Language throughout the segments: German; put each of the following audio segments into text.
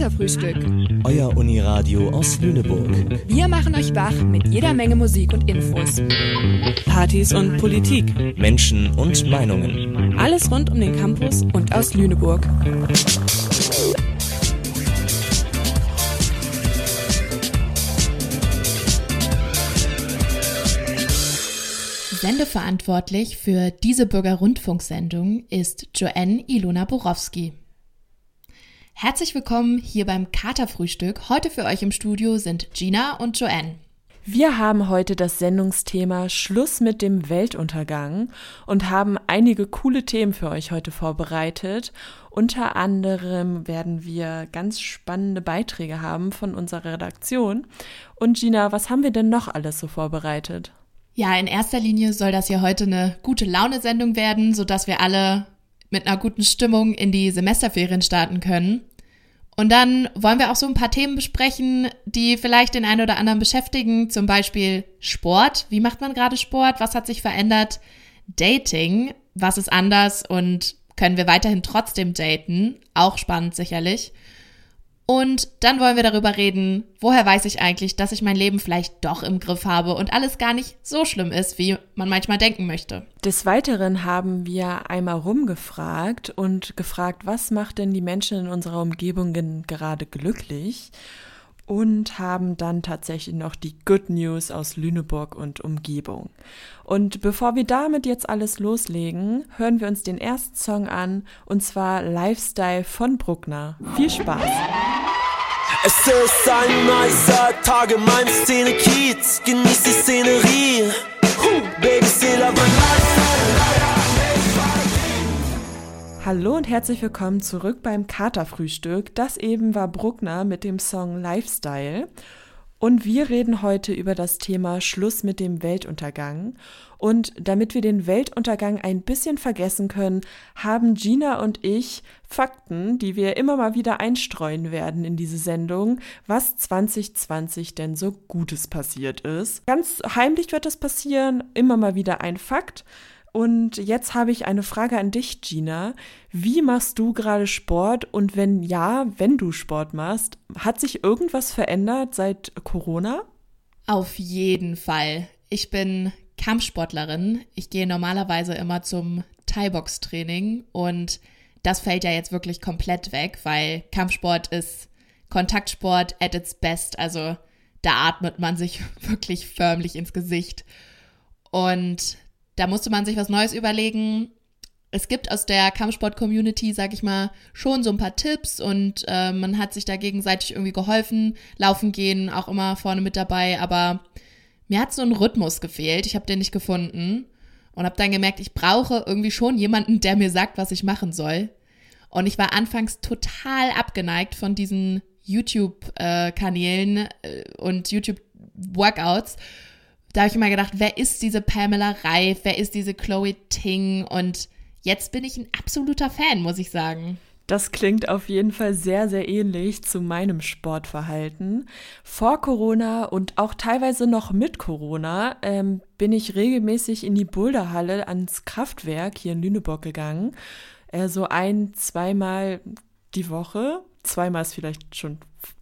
Katerfrühstück. Euer Uniradio aus Lüneburg. Wir machen euch wach mit jeder Menge Musik und Infos. Partys und Politik. Menschen und Meinungen. Alles rund um den Campus und aus Lüneburg. Sendeverantwortlich für diese Bürgerrundfunksendung ist Joanne Ilona Borowski. Herzlich willkommen hier beim Katerfrühstück. Heute für euch im Studio sind Gina und Joanne. Wir haben heute das Sendungsthema Schluss mit dem Weltuntergang und haben einige coole Themen für euch heute vorbereitet. Unter anderem werden wir ganz spannende Beiträge haben von unserer Redaktion. Und Gina, was haben wir denn noch alles so vorbereitet? Ja, in erster Linie soll das hier heute eine gute Laune-Sendung werden, sodass wir alle mit einer guten Stimmung in die Semesterferien starten können. Und dann wollen wir auch so ein paar Themen besprechen, die vielleicht den einen oder anderen beschäftigen. Zum Beispiel Sport. Wie macht man gerade Sport? Was hat sich verändert? Dating. Was ist anders? Und können wir weiterhin trotzdem daten? Auch spannend sicherlich. Und dann wollen wir darüber reden, woher weiß ich eigentlich, dass ich mein Leben vielleicht doch im Griff habe und alles gar nicht so schlimm ist, wie man manchmal denken möchte. Des Weiteren haben wir einmal rumgefragt und gefragt, was macht denn die Menschen in unserer Umgebung gerade glücklich? Und haben dann tatsächlich noch die Good News aus Lüneburg und Umgebung. Und bevor wir damit jetzt alles loslegen, hören wir uns den ersten Song an, und zwar Lifestyle von Bruckner. Viel Spaß! Es ist ein nicer Tag in meinem Szene-Kiez, genieß die Szenerie. Huh, Baby, still love Hallo und herzlich willkommen zurück beim Katerfrühstück. Das eben war Bruckner mit dem Song Lifestyle. Und wir reden heute über das Thema Schluss mit dem Weltuntergang. Und damit wir den Weltuntergang ein bisschen vergessen können, haben Gina und ich Fakten, die wir immer mal wieder einstreuen werden in diese Sendung, was 2020 denn so Gutes passiert ist. Ganz heimlich wird das passieren, immer mal wieder ein Fakt. Und jetzt habe ich eine Frage an dich, Gina. Wie machst du gerade Sport? Und wenn ja, wenn du Sport machst, hat sich irgendwas verändert seit Corona? Auf jeden Fall. Ich bin Kampfsportlerin. Ich gehe normalerweise immer zum Thai-Box-Training und das fällt ja jetzt wirklich komplett weg, weil Kampfsport ist Kontaktsport at its best. Also da atmet man sich wirklich förmlich ins Gesicht. Und da musste man sich was Neues überlegen. Es gibt aus der Kampfsport-Community, sag ich mal, schon so ein paar Tipps und äh, man hat sich da gegenseitig irgendwie geholfen. Laufen gehen auch immer vorne mit dabei, aber mir hat so ein Rhythmus gefehlt. Ich habe den nicht gefunden und habe dann gemerkt, ich brauche irgendwie schon jemanden, der mir sagt, was ich machen soll. Und ich war anfangs total abgeneigt von diesen YouTube-Kanälen äh, und YouTube-Workouts da habe ich immer gedacht, wer ist diese Pamela Reif, wer ist diese Chloe Ting und jetzt bin ich ein absoluter Fan, muss ich sagen. Das klingt auf jeden Fall sehr, sehr ähnlich zu meinem Sportverhalten. Vor Corona und auch teilweise noch mit Corona ähm, bin ich regelmäßig in die Boulderhalle ans Kraftwerk hier in Lüneburg gegangen. Äh, so ein, zweimal die Woche. Zweimal ist vielleicht schon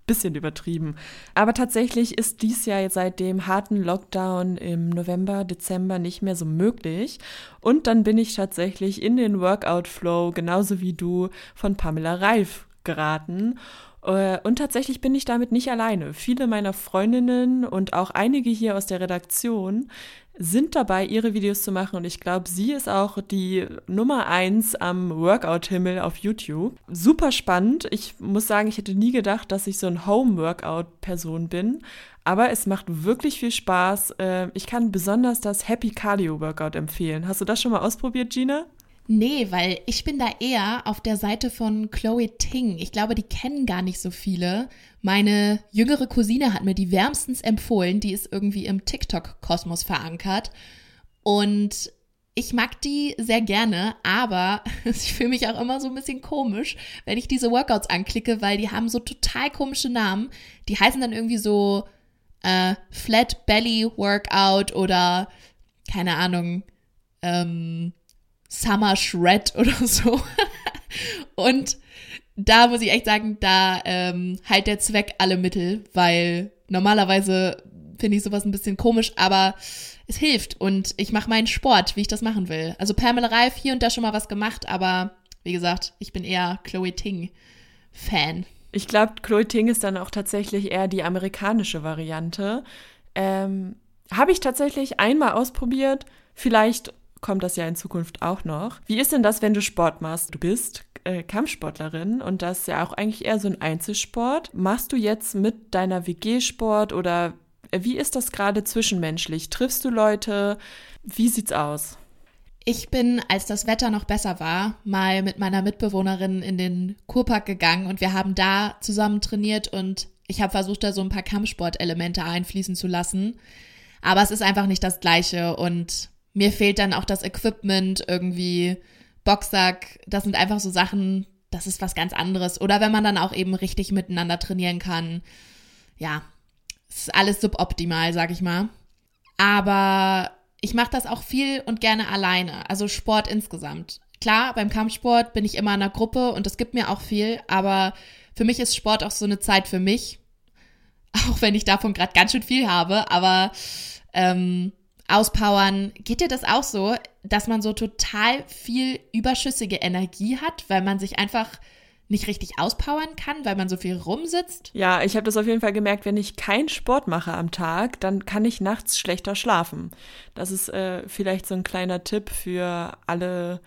bisschen übertrieben. Aber tatsächlich ist dies ja seit dem harten Lockdown im November, Dezember nicht mehr so möglich. Und dann bin ich tatsächlich in den Workout-Flow, genauso wie du, von Pamela Reif geraten. Äh, und tatsächlich bin ich damit nicht alleine. Viele meiner Freundinnen und auch einige hier aus der Redaktion sind dabei, ihre Videos zu machen und ich glaube, sie ist auch die Nummer eins am Workout-Himmel auf YouTube. Super spannend. Ich muss sagen, ich hätte nie gedacht, dass ich so ein Home-Workout-Person bin, aber es macht wirklich viel Spaß. Äh, ich kann besonders das Happy Cardio Workout empfehlen. Hast du das schon mal ausprobiert, Gina? Nee, weil ich bin da eher auf der Seite von Chloe Ting. Ich glaube, die kennen gar nicht so viele. Meine jüngere Cousine hat mir die wärmstens empfohlen. Die ist irgendwie im TikTok-Kosmos verankert. Und ich mag die sehr gerne, aber ich fühle mich auch immer so ein bisschen komisch, wenn ich diese Workouts anklicke, weil die haben so total komische Namen. Die heißen dann irgendwie so äh, Flat Belly Workout oder keine Ahnung, ähm, Summer Shred oder so. Und da muss ich echt sagen, da ähm, halt der Zweck alle Mittel, weil normalerweise finde ich sowas ein bisschen komisch, aber es hilft und ich mache meinen Sport, wie ich das machen will. Also Pamela Reif hier und da schon mal was gemacht, aber wie gesagt, ich bin eher Chloe Ting Fan. Ich glaube, Chloe Ting ist dann auch tatsächlich eher die amerikanische Variante. Ähm, Habe ich tatsächlich einmal ausprobiert. Vielleicht kommt das ja in Zukunft auch noch. Wie ist denn das, wenn du Sport machst? Du bist äh, Kampfsportlerin und das ist ja auch eigentlich eher so ein Einzelsport. Machst du jetzt mit deiner WG Sport oder wie ist das gerade zwischenmenschlich? Triffst du Leute? Wie sieht's aus? Ich bin, als das Wetter noch besser war, mal mit meiner Mitbewohnerin in den Kurpark gegangen und wir haben da zusammen trainiert und ich habe versucht, da so ein paar Kampfsportelemente einfließen zu lassen. Aber es ist einfach nicht das Gleiche und mir fehlt dann auch das Equipment, irgendwie Boxsack. Das sind einfach so Sachen, das ist was ganz anderes. Oder wenn man dann auch eben richtig miteinander trainieren kann. Ja, es ist alles suboptimal, sag ich mal. Aber ich mache das auch viel und gerne alleine, also Sport insgesamt. Klar, beim Kampfsport bin ich immer in einer Gruppe und das gibt mir auch viel, aber für mich ist Sport auch so eine Zeit für mich, auch wenn ich davon gerade ganz schön viel habe, aber ähm, auspowern, geht dir das auch so, dass man so total viel überschüssige Energie hat, weil man sich einfach nicht richtig auspowern kann, weil man so viel rumsitzt? Ja, ich habe das auf jeden Fall gemerkt, wenn ich keinen Sport mache am Tag, dann kann ich nachts schlechter schlafen. Das ist äh, vielleicht so ein kleiner Tipp für alle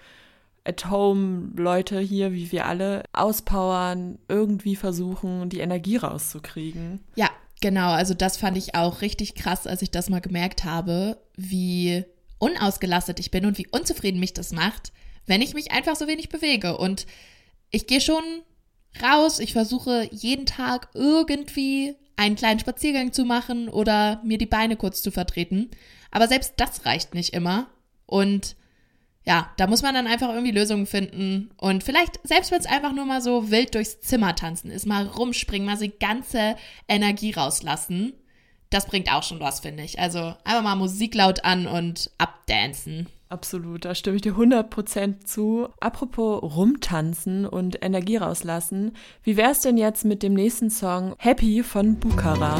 At-Home-Leute hier, wie wir alle, auspowern, irgendwie versuchen, die Energie rauszukriegen. Ja, genau. Also das fand ich auch richtig krass, als ich das mal gemerkt habe, wie unausgelastet ich bin und wie unzufrieden mich das macht, wenn ich mich einfach so wenig bewege. Und ich gehe schon raus, ich versuche jeden Tag irgendwie einen kleinen Spaziergang zu machen oder mir die Beine kurz zu vertreten. Aber selbst das reicht nicht immer. Und ja, da muss man dann einfach irgendwie Lösungen finden. Und vielleicht, selbst wenn es einfach nur mal so wild durchs Zimmer tanzen ist, mal rumspringen, mal die ganze Energie rauslassen, das bringt auch schon was, finde ich. Also einfach mal Musik laut an und abdancen. Absolut, da stimme ich dir 100% zu. Apropos rumtanzen und Energie rauslassen, wie wär's denn jetzt mit dem nächsten Song Happy von Bukhara?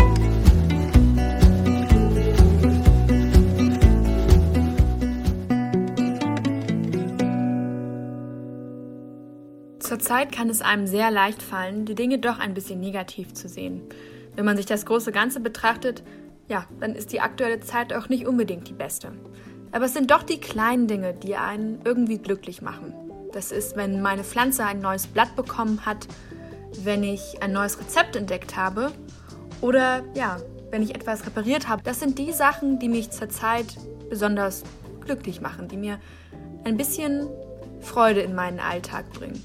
Zurzeit kann es einem sehr leicht fallen, die Dinge doch ein bisschen negativ zu sehen. Wenn man sich das große Ganze betrachtet, ja, dann ist die aktuelle Zeit auch nicht unbedingt die beste. Aber es sind doch die kleinen Dinge, die einen irgendwie glücklich machen. Das ist, wenn meine Pflanze ein neues Blatt bekommen hat, wenn ich ein neues Rezept entdeckt habe oder ja, wenn ich etwas repariert habe. Das sind die Sachen, die mich zurzeit besonders glücklich machen, die mir ein bisschen Freude in meinen Alltag bringen.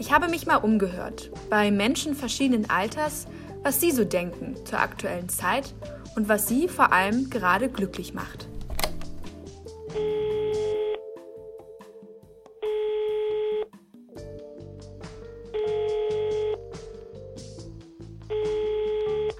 Ich habe mich mal umgehört bei Menschen verschiedenen Alters, was sie so denken zur aktuellen Zeit und was sie vor allem gerade glücklich macht.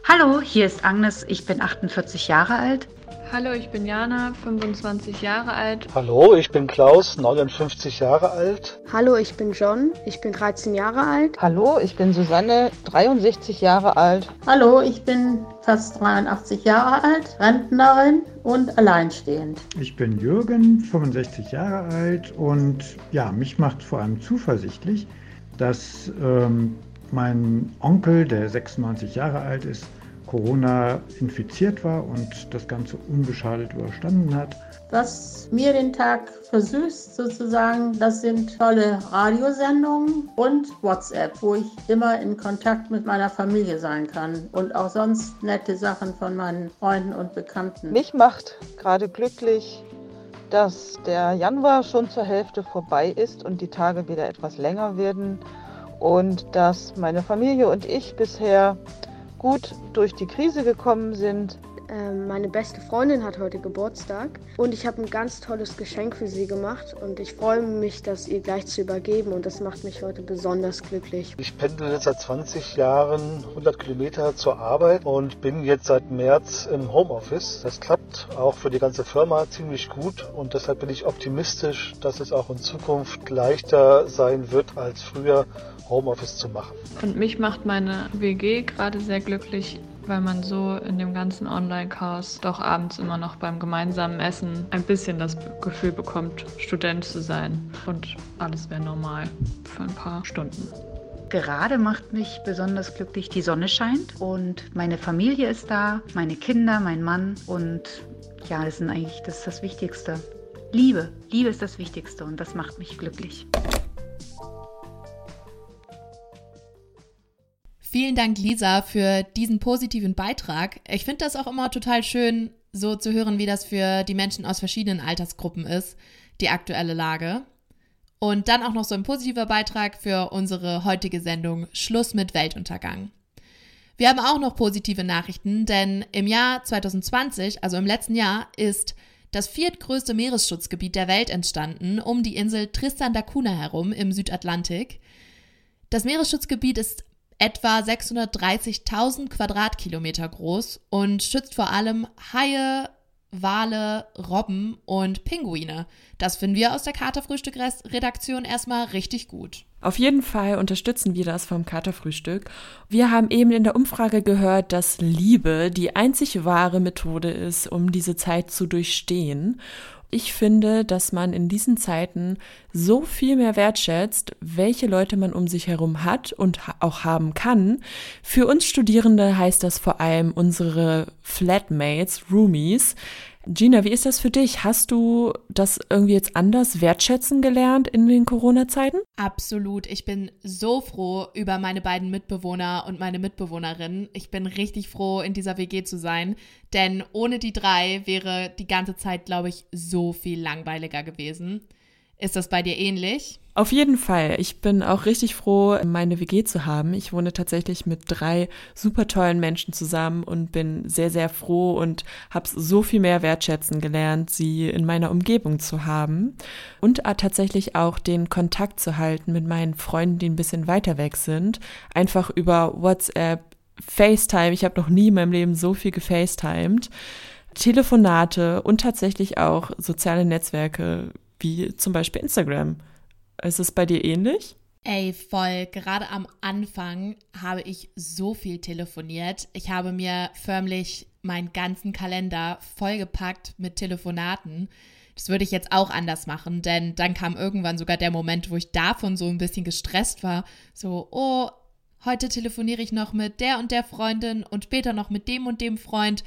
Hallo, hier ist Agnes, ich bin 48 Jahre alt. Hallo, ich bin Jana, 25 Jahre alt. Hallo, ich bin Klaus, 59 Jahre alt. Hallo, ich bin John, ich bin 13 Jahre alt. Hallo, ich bin Susanne, 63 Jahre alt. Hallo, ich bin fast 83 Jahre alt, Rentnerin und alleinstehend. Ich bin Jürgen, 65 Jahre alt und ja, mich macht vor allem zuversichtlich, dass ähm, mein Onkel, der 96 Jahre alt ist, Corona infiziert war und das Ganze unbeschadet überstanden hat. Was mir den Tag versüßt sozusagen, das sind tolle Radiosendungen und WhatsApp, wo ich immer in Kontakt mit meiner Familie sein kann und auch sonst nette Sachen von meinen Freunden und Bekannten. Mich macht gerade glücklich, dass der Januar schon zur Hälfte vorbei ist und die Tage wieder etwas länger werden und dass meine Familie und ich bisher gut durch die Krise gekommen sind. Ähm, meine beste Freundin hat heute Geburtstag und ich habe ein ganz tolles Geschenk für sie gemacht und ich freue mich, das ihr gleich zu übergeben und das macht mich heute besonders glücklich. Ich pendel jetzt seit 20 Jahren 100 Kilometer zur Arbeit und bin jetzt seit März im Homeoffice. Das klappt auch für die ganze Firma ziemlich gut und deshalb bin ich optimistisch, dass es auch in Zukunft leichter sein wird als früher Homeoffice zu machen. Und mich macht meine WG gerade sehr glücklich, weil man so in dem ganzen Online-Chaos doch abends immer noch beim gemeinsamen Essen ein bisschen das Gefühl bekommt, Student zu sein. Und alles wäre normal für ein paar Stunden. Gerade macht mich besonders glücklich, die Sonne scheint und meine Familie ist da, meine Kinder, mein Mann und ja, das ist eigentlich das, ist das Wichtigste. Liebe, Liebe ist das Wichtigste und das macht mich glücklich. Vielen Dank, Lisa, für diesen positiven Beitrag. Ich finde das auch immer total schön, so zu hören, wie das für die Menschen aus verschiedenen Altersgruppen ist, die aktuelle Lage. Und dann auch noch so ein positiver Beitrag für unsere heutige Sendung Schluss mit Weltuntergang. Wir haben auch noch positive Nachrichten, denn im Jahr 2020, also im letzten Jahr, ist das viertgrößte Meeresschutzgebiet der Welt entstanden, um die Insel Tristan da Cunha herum im Südatlantik. Das Meeresschutzgebiet ist etwa 630.000 Quadratkilometer groß und schützt vor allem Haie, Wale, Robben und Pinguine. Das finden wir aus der Katerfrühstück-Redaktion erstmal richtig gut. Auf jeden Fall unterstützen wir das vom Katerfrühstück. Wir haben eben in der Umfrage gehört, dass Liebe die einzig wahre Methode ist, um diese Zeit zu durchstehen. Ich finde, dass man in diesen Zeiten so viel mehr wertschätzt, welche Leute man um sich herum hat und auch haben kann. Für uns Studierende heißt das vor allem unsere Flatmates, Roomies. Gina, wie ist das für dich? Hast du das irgendwie jetzt anders wertschätzen gelernt in den Corona-Zeiten? Absolut. Ich bin so froh über meine beiden Mitbewohner und meine Mitbewohnerin. Ich bin richtig froh, in dieser WG zu sein, denn ohne die drei wäre die ganze Zeit, glaube ich, so viel langweiliger gewesen. Ist das bei dir ähnlich? Auf jeden Fall. Ich bin auch richtig froh, meine WG zu haben. Ich wohne tatsächlich mit drei super tollen Menschen zusammen und bin sehr, sehr froh und habe so viel mehr wertschätzen gelernt, sie in meiner Umgebung zu haben und tatsächlich auch den Kontakt zu halten mit meinen Freunden, die ein bisschen weiter weg sind. Einfach über WhatsApp, FaceTime. Ich habe noch nie in meinem Leben so viel gefacetimed. Telefonate und tatsächlich auch soziale Netzwerke wie zum Beispiel Instagram. Ist es bei dir ähnlich? Ey, voll. Gerade am Anfang habe ich so viel telefoniert. Ich habe mir förmlich meinen ganzen Kalender vollgepackt mit Telefonaten. Das würde ich jetzt auch anders machen, denn dann kam irgendwann sogar der Moment, wo ich davon so ein bisschen gestresst war. So, oh, heute telefoniere ich noch mit der und der Freundin und später noch mit dem und dem Freund.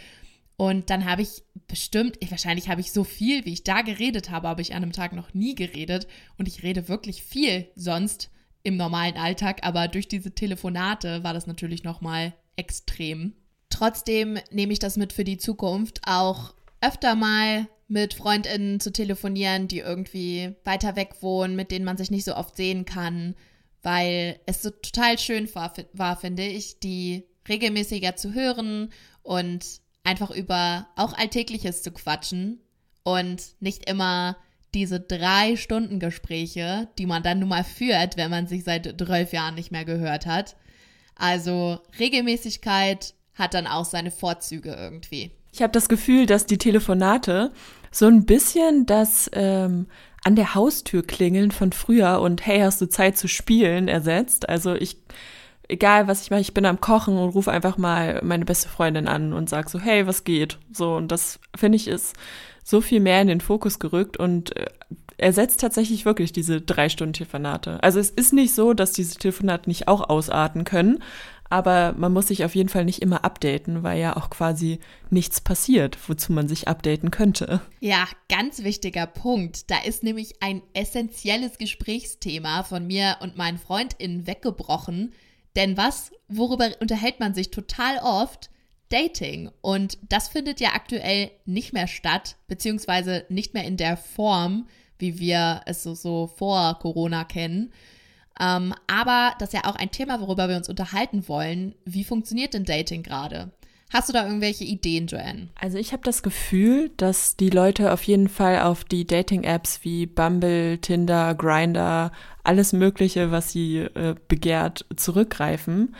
Und dann habe ich bestimmt, ich, wahrscheinlich habe ich so viel, wie ich da geredet habe, habe ich an einem Tag noch nie geredet. Und ich rede wirklich viel sonst im normalen Alltag, aber durch diese Telefonate war das natürlich nochmal extrem. Trotzdem nehme ich das mit für die Zukunft, auch öfter mal mit Freundinnen zu telefonieren, die irgendwie weiter weg wohnen, mit denen man sich nicht so oft sehen kann, weil es so total schön war, war finde ich, die regelmäßiger zu hören und einfach über auch Alltägliches zu quatschen und nicht immer diese drei Stunden Gespräche, die man dann nun mal führt, wenn man sich seit zwölf Jahren nicht mehr gehört hat. Also Regelmäßigkeit hat dann auch seine Vorzüge irgendwie. Ich habe das Gefühl, dass die Telefonate so ein bisschen das ähm, an der Haustür klingeln von früher und hey, hast du Zeit zu spielen ersetzt. Also ich egal was ich mache, ich bin am Kochen und rufe einfach mal meine beste Freundin an und sag so, hey, was geht? So, und das finde ich ist so viel mehr in den Fokus gerückt und äh, ersetzt tatsächlich wirklich diese drei Stunden Telefonate. Also es ist nicht so, dass diese Telefonate nicht auch ausarten können, aber man muss sich auf jeden Fall nicht immer updaten, weil ja auch quasi nichts passiert, wozu man sich updaten könnte. Ja, ganz wichtiger Punkt. Da ist nämlich ein essentielles Gesprächsthema von mir und meinen FreundInnen weggebrochen, denn was, worüber unterhält man sich total oft? Dating. Und das findet ja aktuell nicht mehr statt, beziehungsweise nicht mehr in der Form, wie wir es so, so vor Corona kennen. Ähm, aber das ist ja auch ein Thema, worüber wir uns unterhalten wollen. Wie funktioniert denn Dating gerade? Hast du da irgendwelche Ideen, Joanne? Also ich habe das Gefühl, dass die Leute auf jeden Fall auf die Dating-Apps wie Bumble, Tinder, Grinder, alles Mögliche, was sie äh, begehrt, zurückgreifen.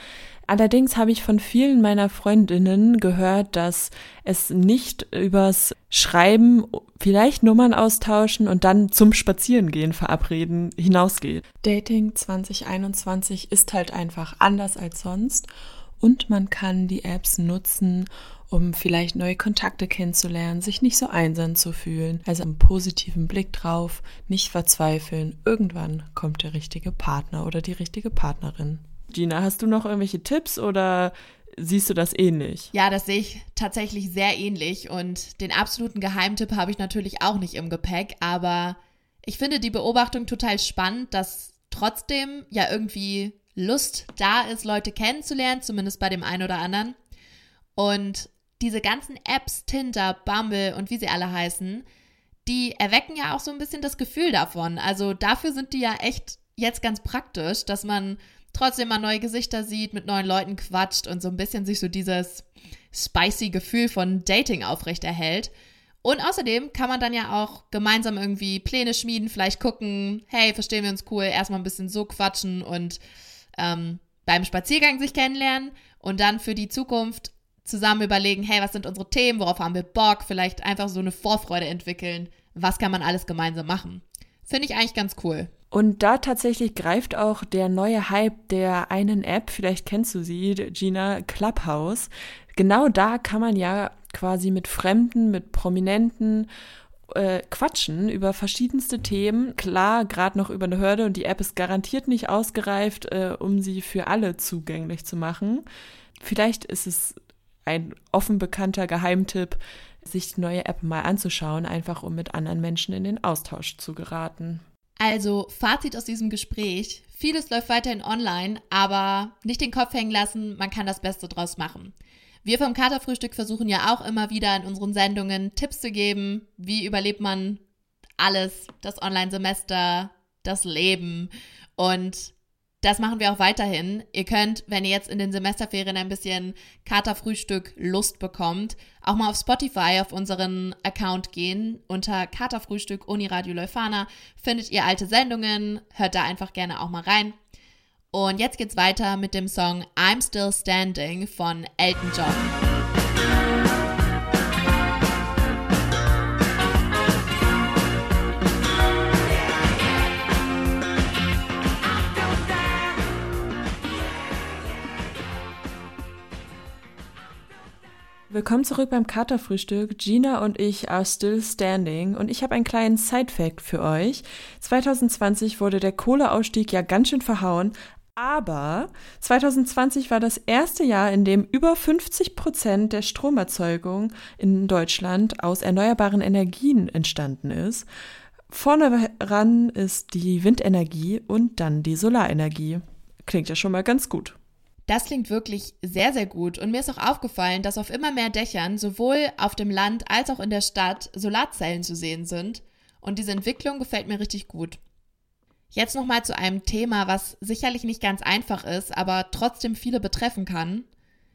Allerdings habe ich von vielen meiner Freundinnen gehört, dass es nicht übers Schreiben, vielleicht Nummern austauschen und dann zum Spazierengehen verabreden hinausgeht. Dating 2021 ist halt einfach anders als sonst und man kann die Apps nutzen, um vielleicht neue Kontakte kennenzulernen, sich nicht so einsam zu fühlen. Also einen positiven Blick drauf, nicht verzweifeln. Irgendwann kommt der richtige Partner oder die richtige Partnerin. Gina, hast du noch irgendwelche Tipps oder siehst du das ähnlich? Ja, das sehe ich tatsächlich sehr ähnlich und den absoluten Geheimtipp habe ich natürlich auch nicht im Gepäck, aber ich finde die Beobachtung total spannend, dass trotzdem ja irgendwie Lust da ist, Leute kennenzulernen, zumindest bei dem einen oder anderen. Und diese ganzen Apps, Tinder, Bumble und wie sie alle heißen, die erwecken ja auch so ein bisschen das Gefühl davon. Also dafür sind die ja echt jetzt ganz praktisch, dass man trotzdem mal neue Gesichter sieht, mit neuen Leuten quatscht und so ein bisschen sich so dieses spicy Gefühl von Dating aufrechterhält. Und außerdem kann man dann ja auch gemeinsam irgendwie Pläne schmieden, vielleicht gucken, hey, verstehen wir uns cool, erstmal ein bisschen so quatschen und ähm, beim Spaziergang sich kennenlernen und dann für die Zukunft zusammen überlegen, hey, was sind unsere Themen, worauf haben wir Bock, vielleicht einfach so eine Vorfreude entwickeln, was kann man alles gemeinsam machen. Finde ich eigentlich ganz cool. Und da tatsächlich greift auch der neue Hype der einen App, vielleicht kennst du sie, Gina, Clubhouse. Genau da kann man ja quasi mit Fremden, mit Prominenten äh, quatschen über verschiedenste Themen. Klar, gerade noch über eine Hürde und die App ist garantiert nicht ausgereift, äh, um sie für alle zugänglich zu machen. Vielleicht ist es ein offen bekannter Geheimtipp, sich die neue App mal anzuschauen, einfach um mit anderen Menschen in den Austausch zu geraten. Also, Fazit aus diesem Gespräch. Vieles läuft weiterhin online, aber nicht den Kopf hängen lassen, man kann das Beste draus machen. Wir vom Katerfrühstück versuchen ja auch immer wieder in unseren Sendungen Tipps zu geben, wie überlebt man alles, das Online-Semester, das Leben. Und das machen wir auch weiterhin. Ihr könnt, wenn ihr jetzt in den Semesterferien ein bisschen Katerfrühstück Lust bekommt, auch mal auf Spotify auf unseren Account gehen. Unter Katerfrühstück Uniradio Leuphana findet ihr alte Sendungen. Hört da einfach gerne auch mal rein. Und jetzt geht's weiter mit dem Song I'm Still Standing von Elton John. Willkommen zurück beim Katerfrühstück. Gina und ich are still standing und ich habe einen kleinen Side-Fact für euch. 2020 wurde der Kohleausstieg ja ganz schön verhauen, aber 2020 war das erste Jahr, in dem über 50 Prozent der Stromerzeugung in Deutschland aus erneuerbaren Energien entstanden ist. Vorne ran ist die Windenergie und dann die Solarenergie. Klingt ja schon mal ganz gut. Das klingt wirklich sehr, sehr gut. Und mir ist auch aufgefallen, dass auf immer mehr Dächern, sowohl auf dem Land als auch in der Stadt, Solarzellen zu sehen sind. Und diese Entwicklung gefällt mir richtig gut. Jetzt nochmal zu einem Thema, was sicherlich nicht ganz einfach ist, aber trotzdem viele betreffen kann,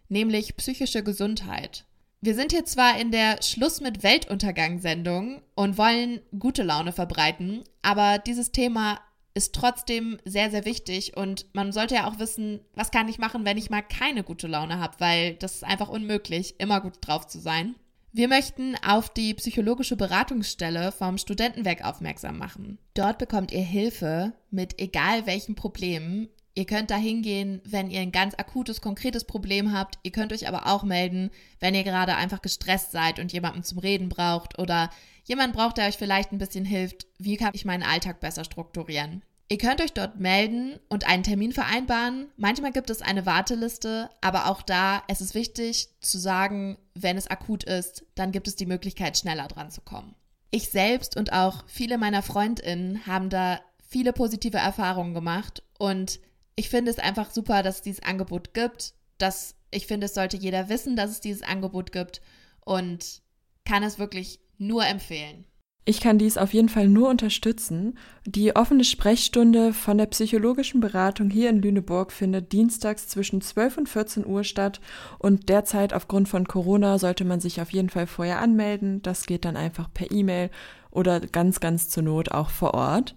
nämlich psychische Gesundheit. Wir sind hier zwar in der Schluss mit Weltuntergang-Sendung und wollen gute Laune verbreiten, aber dieses Thema ist trotzdem sehr, sehr wichtig und man sollte ja auch wissen, was kann ich machen, wenn ich mal keine gute Laune habe, weil das ist einfach unmöglich, immer gut drauf zu sein. Wir möchten auf die psychologische Beratungsstelle vom Studentenwerk aufmerksam machen. Dort bekommt ihr Hilfe mit egal welchen Problemen. Ihr könnt da hingehen, wenn ihr ein ganz akutes, konkretes Problem habt. Ihr könnt euch aber auch melden, wenn ihr gerade einfach gestresst seid und jemanden zum Reden braucht oder jemand braucht, der euch vielleicht ein bisschen hilft. Wie kann ich meinen Alltag besser strukturieren? Ihr könnt euch dort melden und einen Termin vereinbaren. Manchmal gibt es eine Warteliste, aber auch da, es ist wichtig zu sagen, wenn es akut ist, dann gibt es die Möglichkeit, schneller dran zu kommen. Ich selbst und auch viele meiner Freundinnen haben da viele positive Erfahrungen gemacht und ich finde es einfach super, dass es dieses Angebot gibt. Dass ich finde, es sollte jeder wissen, dass es dieses Angebot gibt und kann es wirklich nur empfehlen. Ich kann dies auf jeden Fall nur unterstützen. Die offene Sprechstunde von der psychologischen Beratung hier in Lüneburg findet dienstags zwischen 12 und 14 Uhr statt und derzeit aufgrund von Corona sollte man sich auf jeden Fall vorher anmelden. Das geht dann einfach per E-Mail oder ganz, ganz zur Not auch vor Ort.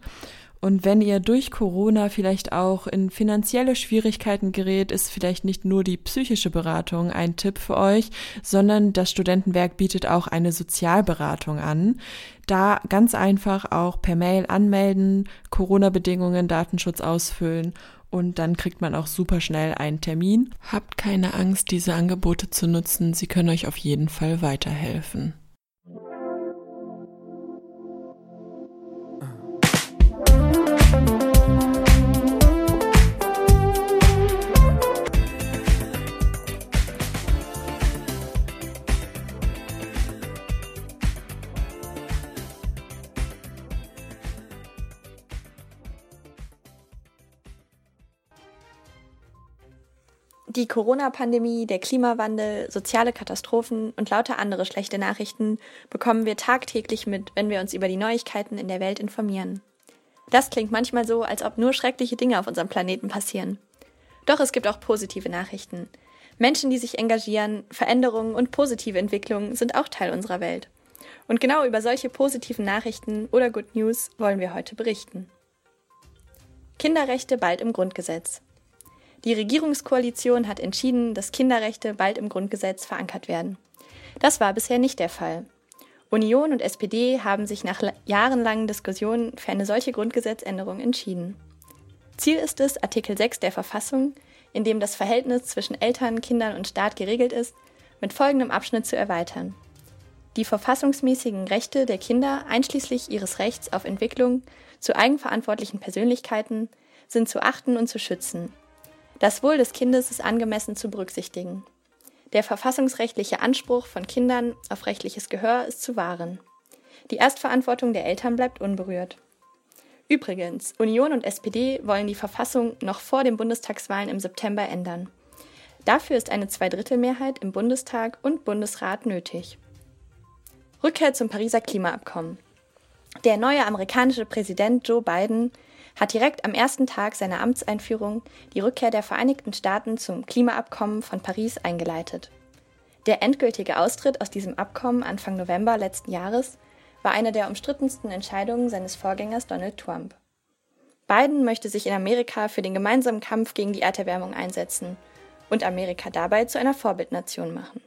Und wenn ihr durch Corona vielleicht auch in finanzielle Schwierigkeiten gerät, ist vielleicht nicht nur die psychische Beratung ein Tipp für euch, sondern das Studentenwerk bietet auch eine Sozialberatung an. Da ganz einfach auch per Mail anmelden, Corona-Bedingungen, Datenschutz ausfüllen und dann kriegt man auch super schnell einen Termin. Habt keine Angst, diese Angebote zu nutzen, sie können euch auf jeden Fall weiterhelfen. Die Corona-Pandemie, der Klimawandel, soziale Katastrophen und lauter andere schlechte Nachrichten bekommen wir tagtäglich mit, wenn wir uns über die Neuigkeiten in der Welt informieren. Das klingt manchmal so, als ob nur schreckliche Dinge auf unserem Planeten passieren. Doch es gibt auch positive Nachrichten. Menschen, die sich engagieren, Veränderungen und positive Entwicklungen sind auch Teil unserer Welt. Und genau über solche positiven Nachrichten oder Good News wollen wir heute berichten. Kinderrechte bald im Grundgesetz. Die Regierungskoalition hat entschieden, dass Kinderrechte bald im Grundgesetz verankert werden. Das war bisher nicht der Fall. Union und SPD haben sich nach jahrelangen Diskussionen für eine solche Grundgesetzänderung entschieden. Ziel ist es, Artikel 6 der Verfassung, in dem das Verhältnis zwischen Eltern, Kindern und Staat geregelt ist, mit folgendem Abschnitt zu erweitern. Die verfassungsmäßigen Rechte der Kinder, einschließlich ihres Rechts auf Entwicklung zu eigenverantwortlichen Persönlichkeiten, sind zu achten und zu schützen, das Wohl des Kindes ist angemessen zu berücksichtigen. Der verfassungsrechtliche Anspruch von Kindern auf rechtliches Gehör ist zu wahren. Die Erstverantwortung der Eltern bleibt unberührt. Übrigens, Union und SPD wollen die Verfassung noch vor den Bundestagswahlen im September ändern. Dafür ist eine Zweidrittelmehrheit im Bundestag und Bundesrat nötig. Rückkehr zum Pariser Klimaabkommen. Der neue amerikanische Präsident Joe Biden hat direkt am ersten Tag seiner Amtseinführung die Rückkehr der Vereinigten Staaten zum Klimaabkommen von Paris eingeleitet. Der endgültige Austritt aus diesem Abkommen Anfang November letzten Jahres war eine der umstrittensten Entscheidungen seines Vorgängers Donald Trump. Biden möchte sich in Amerika für den gemeinsamen Kampf gegen die Erderwärmung einsetzen und Amerika dabei zu einer Vorbildnation machen.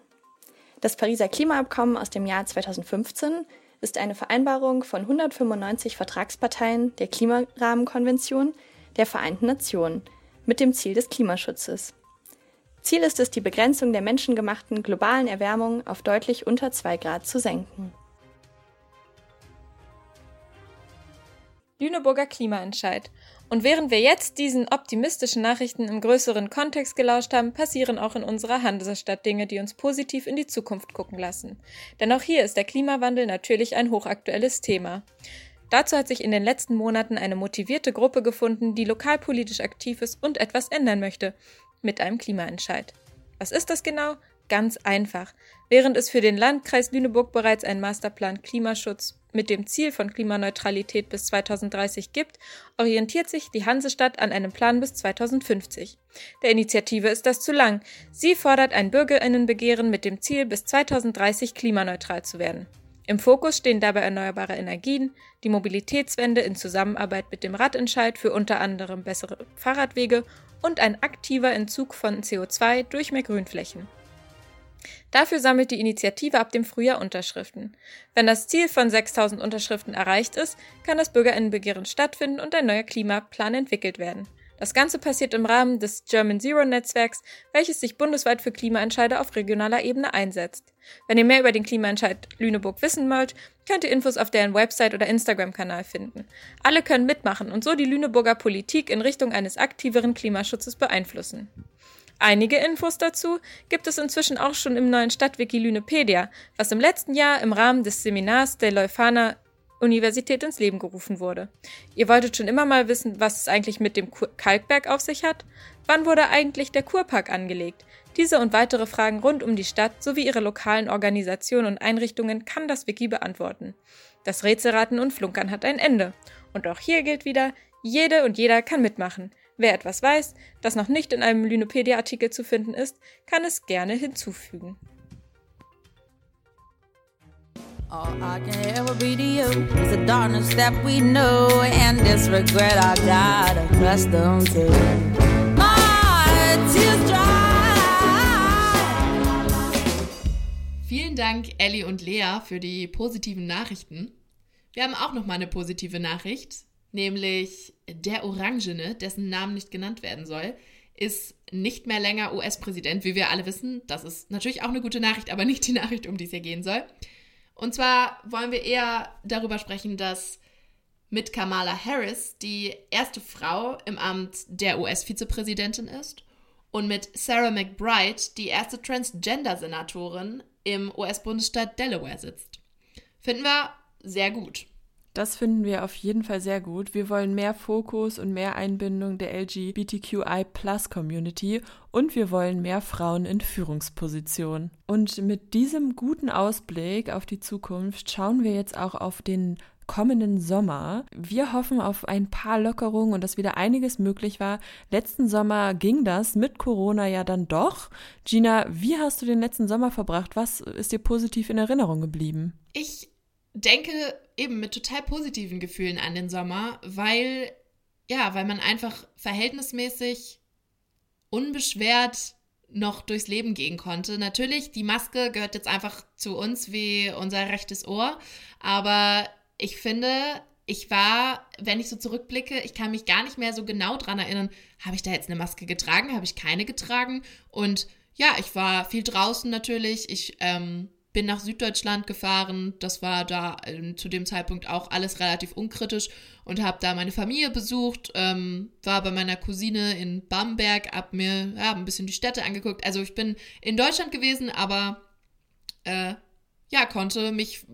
Das Pariser Klimaabkommen aus dem Jahr 2015 ist eine Vereinbarung von 195 Vertragsparteien der Klimarahmenkonvention der Vereinten Nationen mit dem Ziel des Klimaschutzes. Ziel ist es, die Begrenzung der menschengemachten globalen Erwärmung auf deutlich unter 2 Grad zu senken. Lüneburger Klimaentscheid. Und während wir jetzt diesen optimistischen Nachrichten im größeren Kontext gelauscht haben, passieren auch in unserer Hansestadt Dinge, die uns positiv in die Zukunft gucken lassen. Denn auch hier ist der Klimawandel natürlich ein hochaktuelles Thema. Dazu hat sich in den letzten Monaten eine motivierte Gruppe gefunden, die lokalpolitisch aktiv ist und etwas ändern möchte, mit einem Klimaentscheid. Was ist das genau? Ganz einfach. Während es für den Landkreis Lüneburg bereits einen Masterplan Klimaschutz mit dem Ziel von Klimaneutralität bis 2030 gibt, orientiert sich die Hansestadt an einem Plan bis 2050. Der Initiative ist das zu lang. Sie fordert ein Bürgerinnenbegehren mit dem Ziel, bis 2030 klimaneutral zu werden. Im Fokus stehen dabei erneuerbare Energien, die Mobilitätswende in Zusammenarbeit mit dem Radentscheid für unter anderem bessere Fahrradwege und ein aktiver Entzug von CO2 durch mehr Grünflächen. Dafür sammelt die Initiative ab dem Frühjahr Unterschriften. Wenn das Ziel von 6000 Unterschriften erreicht ist, kann das Bürgerinnenbegehren stattfinden und ein neuer Klimaplan entwickelt werden. Das Ganze passiert im Rahmen des German Zero Netzwerks, welches sich bundesweit für Klimaentscheide auf regionaler Ebene einsetzt. Wenn ihr mehr über den Klimaentscheid Lüneburg wissen wollt, könnt ihr Infos auf deren Website oder Instagram-Kanal finden. Alle können mitmachen und so die Lüneburger Politik in Richtung eines aktiveren Klimaschutzes beeinflussen. Einige Infos dazu gibt es inzwischen auch schon im neuen Stadtwiki Lünepedia, was im letzten Jahr im Rahmen des Seminars der Leuphana Universität ins Leben gerufen wurde. Ihr wolltet schon immer mal wissen, was es eigentlich mit dem Kalkberg auf sich hat? Wann wurde eigentlich der Kurpark angelegt? Diese und weitere Fragen rund um die Stadt sowie ihre lokalen Organisationen und Einrichtungen kann das Wiki beantworten. Das Rätselraten und Flunkern hat ein Ende. Und auch hier gilt wieder, jede und jeder kann mitmachen. Wer etwas weiß, das noch nicht in einem Lynopedia-Artikel zu finden ist, kann es gerne hinzufügen. All I can ever be to you is the darkness that we know and this regret I got accustomed to. My tears dry. Vielen Dank, Ellie und Lea, für die positiven Nachrichten. Wir haben auch noch mal eine positive Nachricht, nämlich der Orangene, dessen Namen nicht genannt werden soll, ist nicht mehr länger US-Präsident, wie wir alle wissen. Das ist natürlich auch eine gute Nachricht, aber nicht die Nachricht, um die es hier gehen soll. Und zwar wollen wir eher darüber sprechen, dass mit Kamala Harris die erste Frau im Amt der US-Vizepräsidentin ist und mit Sarah McBride die erste Transgender-Senatorin im US-Bundesstaat Delaware sitzt. Finden wir sehr gut. Das finden wir auf jeden Fall sehr gut. Wir wollen mehr Fokus und mehr Einbindung der LGBTQI-Plus-Community und wir wollen mehr Frauen in Führungspositionen. Und mit diesem guten Ausblick auf die Zukunft schauen wir jetzt auch auf den kommenden Sommer. Wir hoffen auf ein paar Lockerungen und dass wieder einiges möglich war. Letzten Sommer ging das mit Corona ja dann doch. Gina, wie hast du den letzten Sommer verbracht? Was ist dir positiv in Erinnerung geblieben? Ich denke eben mit total positiven Gefühlen an den Sommer, weil, ja, weil man einfach verhältnismäßig unbeschwert noch durchs Leben gehen konnte. Natürlich, die Maske gehört jetzt einfach zu uns wie unser rechtes Ohr, aber ich finde, ich war, wenn ich so zurückblicke, ich kann mich gar nicht mehr so genau dran erinnern, habe ich da jetzt eine Maske getragen, habe ich keine getragen und ja, ich war viel draußen natürlich. Ich ähm, bin nach Süddeutschland gefahren. Das war da äh, zu dem Zeitpunkt auch alles relativ unkritisch und habe da meine Familie besucht, ähm, war bei meiner Cousine in Bamberg, hab mir ja, ein bisschen die Städte angeguckt. Also ich bin in Deutschland gewesen, aber äh, ja, konnte mich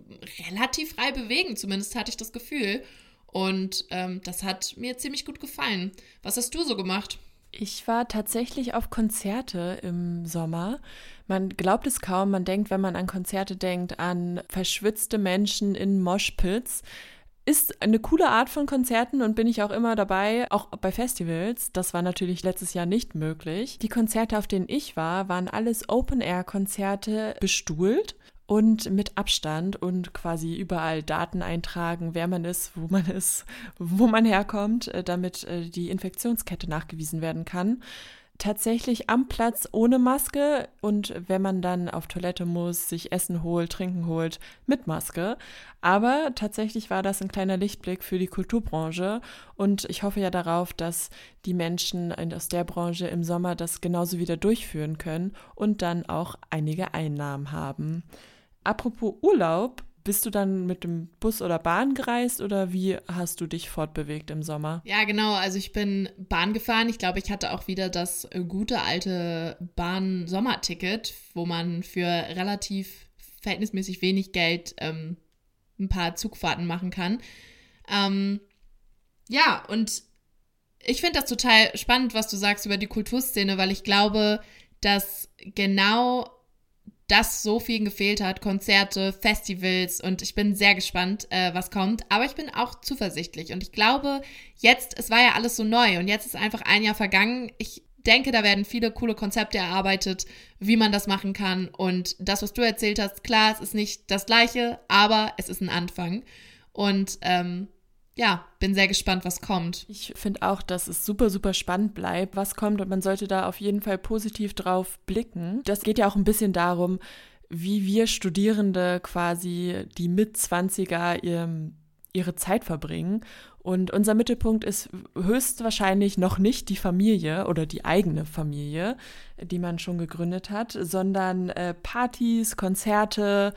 relativ frei bewegen, zumindest hatte ich das Gefühl. Und ähm, das hat mir ziemlich gut gefallen. Was hast du so gemacht? Ich war tatsächlich auf Konzerte im Sommer. Man glaubt es kaum, man denkt, wenn man an Konzerte denkt, an verschwitzte Menschen in Moshpits. Ist eine coole Art von Konzerten und bin ich auch immer dabei, auch bei Festivals. Das war natürlich letztes Jahr nicht möglich. Die Konzerte, auf denen ich war, waren alles Open-Air-Konzerte bestuhlt und mit Abstand und quasi überall Daten eintragen, wer man ist, wo man ist, wo man herkommt, äh, damit äh, die Infektionskette nachgewiesen werden kann. Tatsächlich am Platz ohne Maske und wenn man dann auf Toilette muss, sich Essen holt, Trinken holt, mit Maske. Aber tatsächlich war das ein kleiner Lichtblick für die Kulturbranche und ich hoffe ja darauf, dass die Menschen aus der Branche im Sommer das genauso wieder durchführen können und dann auch einige Einnahmen haben. Apropos Urlaub, bist du dann mit dem Bus oder Bahn gereist oder wie hast du dich fortbewegt im Sommer? Ja, genau. Also ich bin Bahn gefahren. Ich glaube, ich hatte auch wieder das gute alte Bahn-Sommerticket, wo man für relativ verhältnismäßig wenig Geld ähm, ein paar Zugfahrten machen kann. Ähm, ja, und ich finde das total spannend, was du sagst über die Kulturszene, weil ich glaube, dass genau das so viel gefehlt hat. Konzerte, Festivals und ich bin sehr gespannt, äh, was kommt. Aber ich bin auch zuversichtlich und ich glaube, jetzt, es war ja alles so neu und jetzt ist einfach ein Jahr vergangen. Ich denke, da werden viele coole Konzepte erarbeitet, wie man das machen kann. Und das, was du erzählt hast, klar, es ist nicht das gleiche, aber es ist ein Anfang. Und ähm, ja, bin sehr gespannt, was kommt. Ich finde auch, dass es super, super spannend bleibt, was kommt und man sollte da auf jeden Fall positiv drauf blicken. Das geht ja auch ein bisschen darum, wie wir Studierende quasi die Mitzwanziger ihr, ihre Zeit verbringen. Und unser Mittelpunkt ist höchstwahrscheinlich noch nicht die Familie oder die eigene Familie, die man schon gegründet hat, sondern äh, Partys, Konzerte,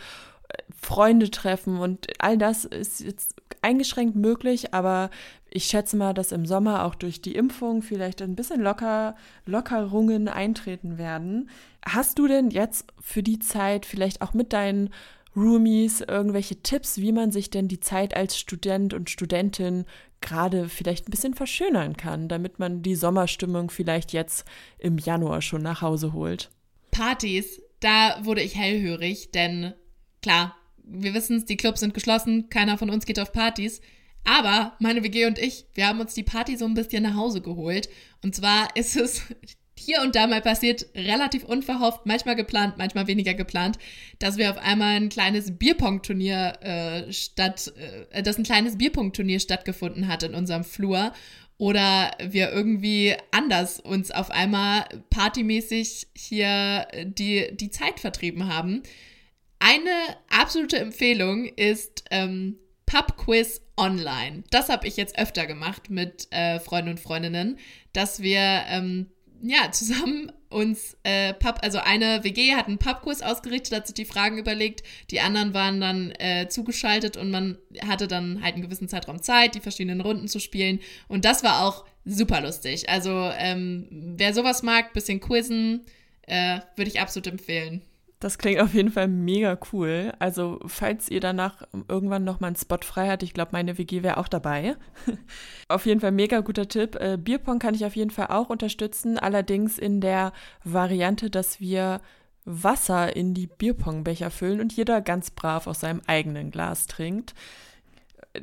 Freunde treffen und all das ist jetzt eingeschränkt möglich, aber ich schätze mal, dass im Sommer auch durch die Impfung vielleicht ein bisschen locker, Lockerungen eintreten werden. Hast du denn jetzt für die Zeit vielleicht auch mit deinen Roomies irgendwelche Tipps, wie man sich denn die Zeit als Student und Studentin gerade vielleicht ein bisschen verschönern kann, damit man die Sommerstimmung vielleicht jetzt im Januar schon nach Hause holt? Partys, da wurde ich hellhörig, denn klar, wir wissen es, die Clubs sind geschlossen, keiner von uns geht auf Partys. Aber meine WG und ich, wir haben uns die Party so ein bisschen nach Hause geholt. Und zwar ist es hier und da mal passiert, relativ unverhofft, manchmal geplant, manchmal weniger geplant, dass wir auf einmal ein kleines Bierpong-Turnier äh, statt, äh, dass ein kleines Bierpong-Turnier stattgefunden hat in unserem Flur oder wir irgendwie anders uns auf einmal partymäßig hier die, die Zeit vertrieben haben. Eine absolute Empfehlung ist ähm, Pub-Quiz online. Das habe ich jetzt öfter gemacht mit äh, Freunden und Freundinnen, dass wir ähm, ja, zusammen uns äh, Pub, also eine WG hat einen Pubkurs ausgerichtet, hat sich die Fragen überlegt, die anderen waren dann äh, zugeschaltet und man hatte dann halt einen gewissen Zeitraum Zeit, die verschiedenen Runden zu spielen und das war auch super lustig. Also ähm, wer sowas mag, bisschen Quizzen, äh, würde ich absolut empfehlen. Das klingt auf jeden Fall mega cool. Also, falls ihr danach irgendwann noch mal einen Spot frei habt, ich glaube, meine WG wäre auch dabei. auf jeden Fall mega guter Tipp. Äh, Bierpong kann ich auf jeden Fall auch unterstützen, allerdings in der Variante, dass wir Wasser in die Bierpongbecher füllen und jeder ganz brav aus seinem eigenen Glas trinkt.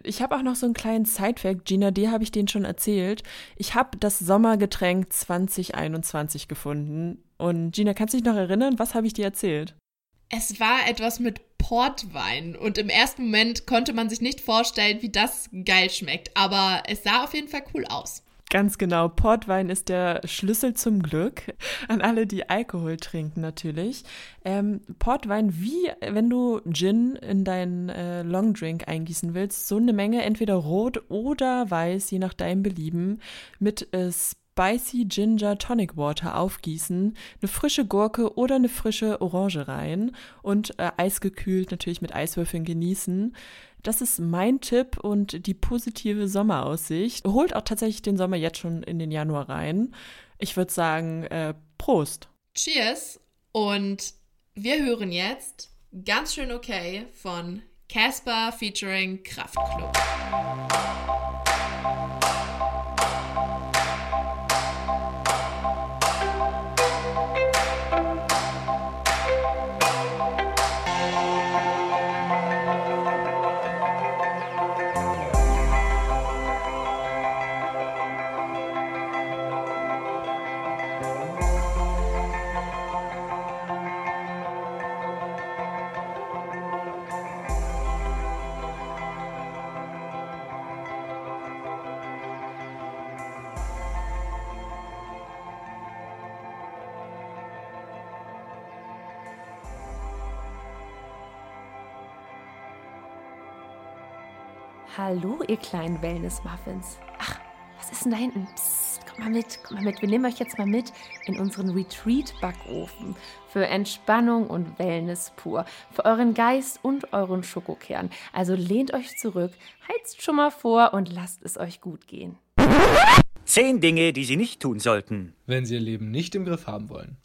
Ich habe auch noch so einen kleinen Sidefact. Gina, dir habe ich den schon erzählt. Ich habe das Sommergetränk 2021 gefunden und Gina, kannst du dich noch erinnern, was habe ich dir erzählt? Es war etwas mit Portwein und im ersten Moment konnte man sich nicht vorstellen, wie das geil schmeckt, aber es sah auf jeden Fall cool aus. Ganz genau. Portwein ist der Schlüssel zum Glück. An alle, die Alkohol trinken, natürlich. Ähm, Portwein, wie wenn du Gin in deinen äh, Longdrink eingießen willst, so eine Menge, entweder rot oder weiß, je nach deinem Belieben, mit äh, Spicy Ginger Tonic Water aufgießen, eine frische Gurke oder eine frische Orange rein und äh, eisgekühlt natürlich mit Eiswürfeln genießen. Das ist mein Tipp und die positive Sommeraussicht. Holt auch tatsächlich den Sommer jetzt schon in den Januar rein. Ich würde sagen, äh, Prost. Cheers und wir hören jetzt ganz schön okay von Casper featuring Kraftklub. Hallo, ihr kleinen Wellness-Muffins. Ach, was ist denn da hinten? Psst, kommt mal mit, kommt mal mit. Wir nehmen euch jetzt mal mit in unseren Retreat-Backofen für Entspannung und Wellness pur. Für euren Geist und euren Schokokern. Also lehnt euch zurück, heizt schon mal vor und lasst es euch gut gehen. Zehn Dinge, die Sie nicht tun sollten. Wenn Sie Ihr Leben nicht im Griff haben wollen.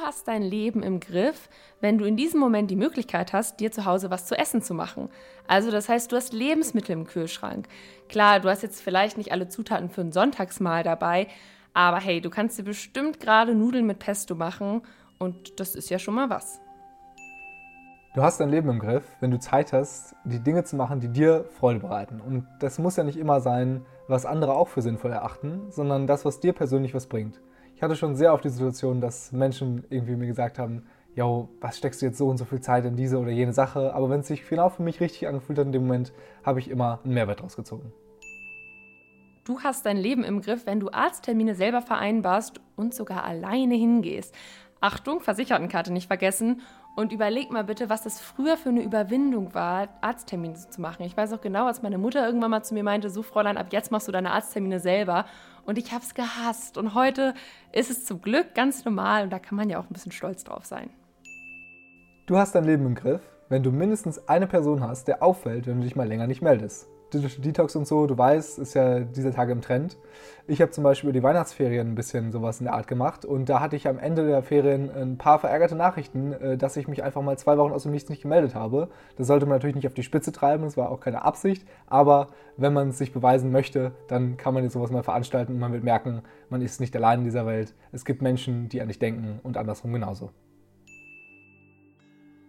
Du hast dein Leben im Griff, wenn du in diesem Moment die Möglichkeit hast, dir zu Hause was zu essen zu machen. Also das heißt, du hast Lebensmittel im Kühlschrank. Klar, du hast jetzt vielleicht nicht alle Zutaten für ein Sonntagsmahl dabei, aber hey, du kannst dir bestimmt gerade Nudeln mit Pesto machen und das ist ja schon mal was. Du hast dein Leben im Griff, wenn du Zeit hast, die Dinge zu machen, die dir Freude bereiten. Und das muss ja nicht immer sein, was andere auch für sinnvoll erachten, sondern das, was dir persönlich was bringt. Ich hatte schon sehr oft die Situation, dass Menschen irgendwie mir gesagt haben, yo, was steckst du jetzt so und so viel Zeit in diese oder jene Sache? Aber wenn es sich genau für mich richtig angefühlt hat in dem Moment, habe ich immer einen Mehrwert draus gezogen. Du hast dein Leben im Griff, wenn du Arzttermine selber vereinbarst und sogar alleine hingehst. Achtung, Versichertenkarte nicht vergessen. Und überleg mal bitte, was das früher für eine Überwindung war, Arzttermine zu machen. Ich weiß auch genau, als meine Mutter irgendwann mal zu mir meinte, so Fräulein, ab jetzt machst du deine Arzttermine selber. Und ich habe es gehasst. Und heute ist es zum Glück ganz normal und da kann man ja auch ein bisschen stolz drauf sein. Du hast dein Leben im Griff, wenn du mindestens eine Person hast, der auffällt, wenn du dich mal länger nicht meldest. Digital Detox und so, du weißt, ist ja dieser Tage im Trend. Ich habe zum Beispiel über die Weihnachtsferien ein bisschen sowas in der Art gemacht und da hatte ich am Ende der Ferien ein paar verärgerte Nachrichten, äh, dass ich mich einfach mal zwei Wochen aus dem Nichts nicht gemeldet habe. Das sollte man natürlich nicht auf die Spitze treiben, das war auch keine Absicht, aber wenn man es sich beweisen möchte, dann kann man jetzt sowas mal veranstalten und man wird merken, man ist nicht allein in dieser Welt. Es gibt Menschen, die an dich denken und andersrum genauso.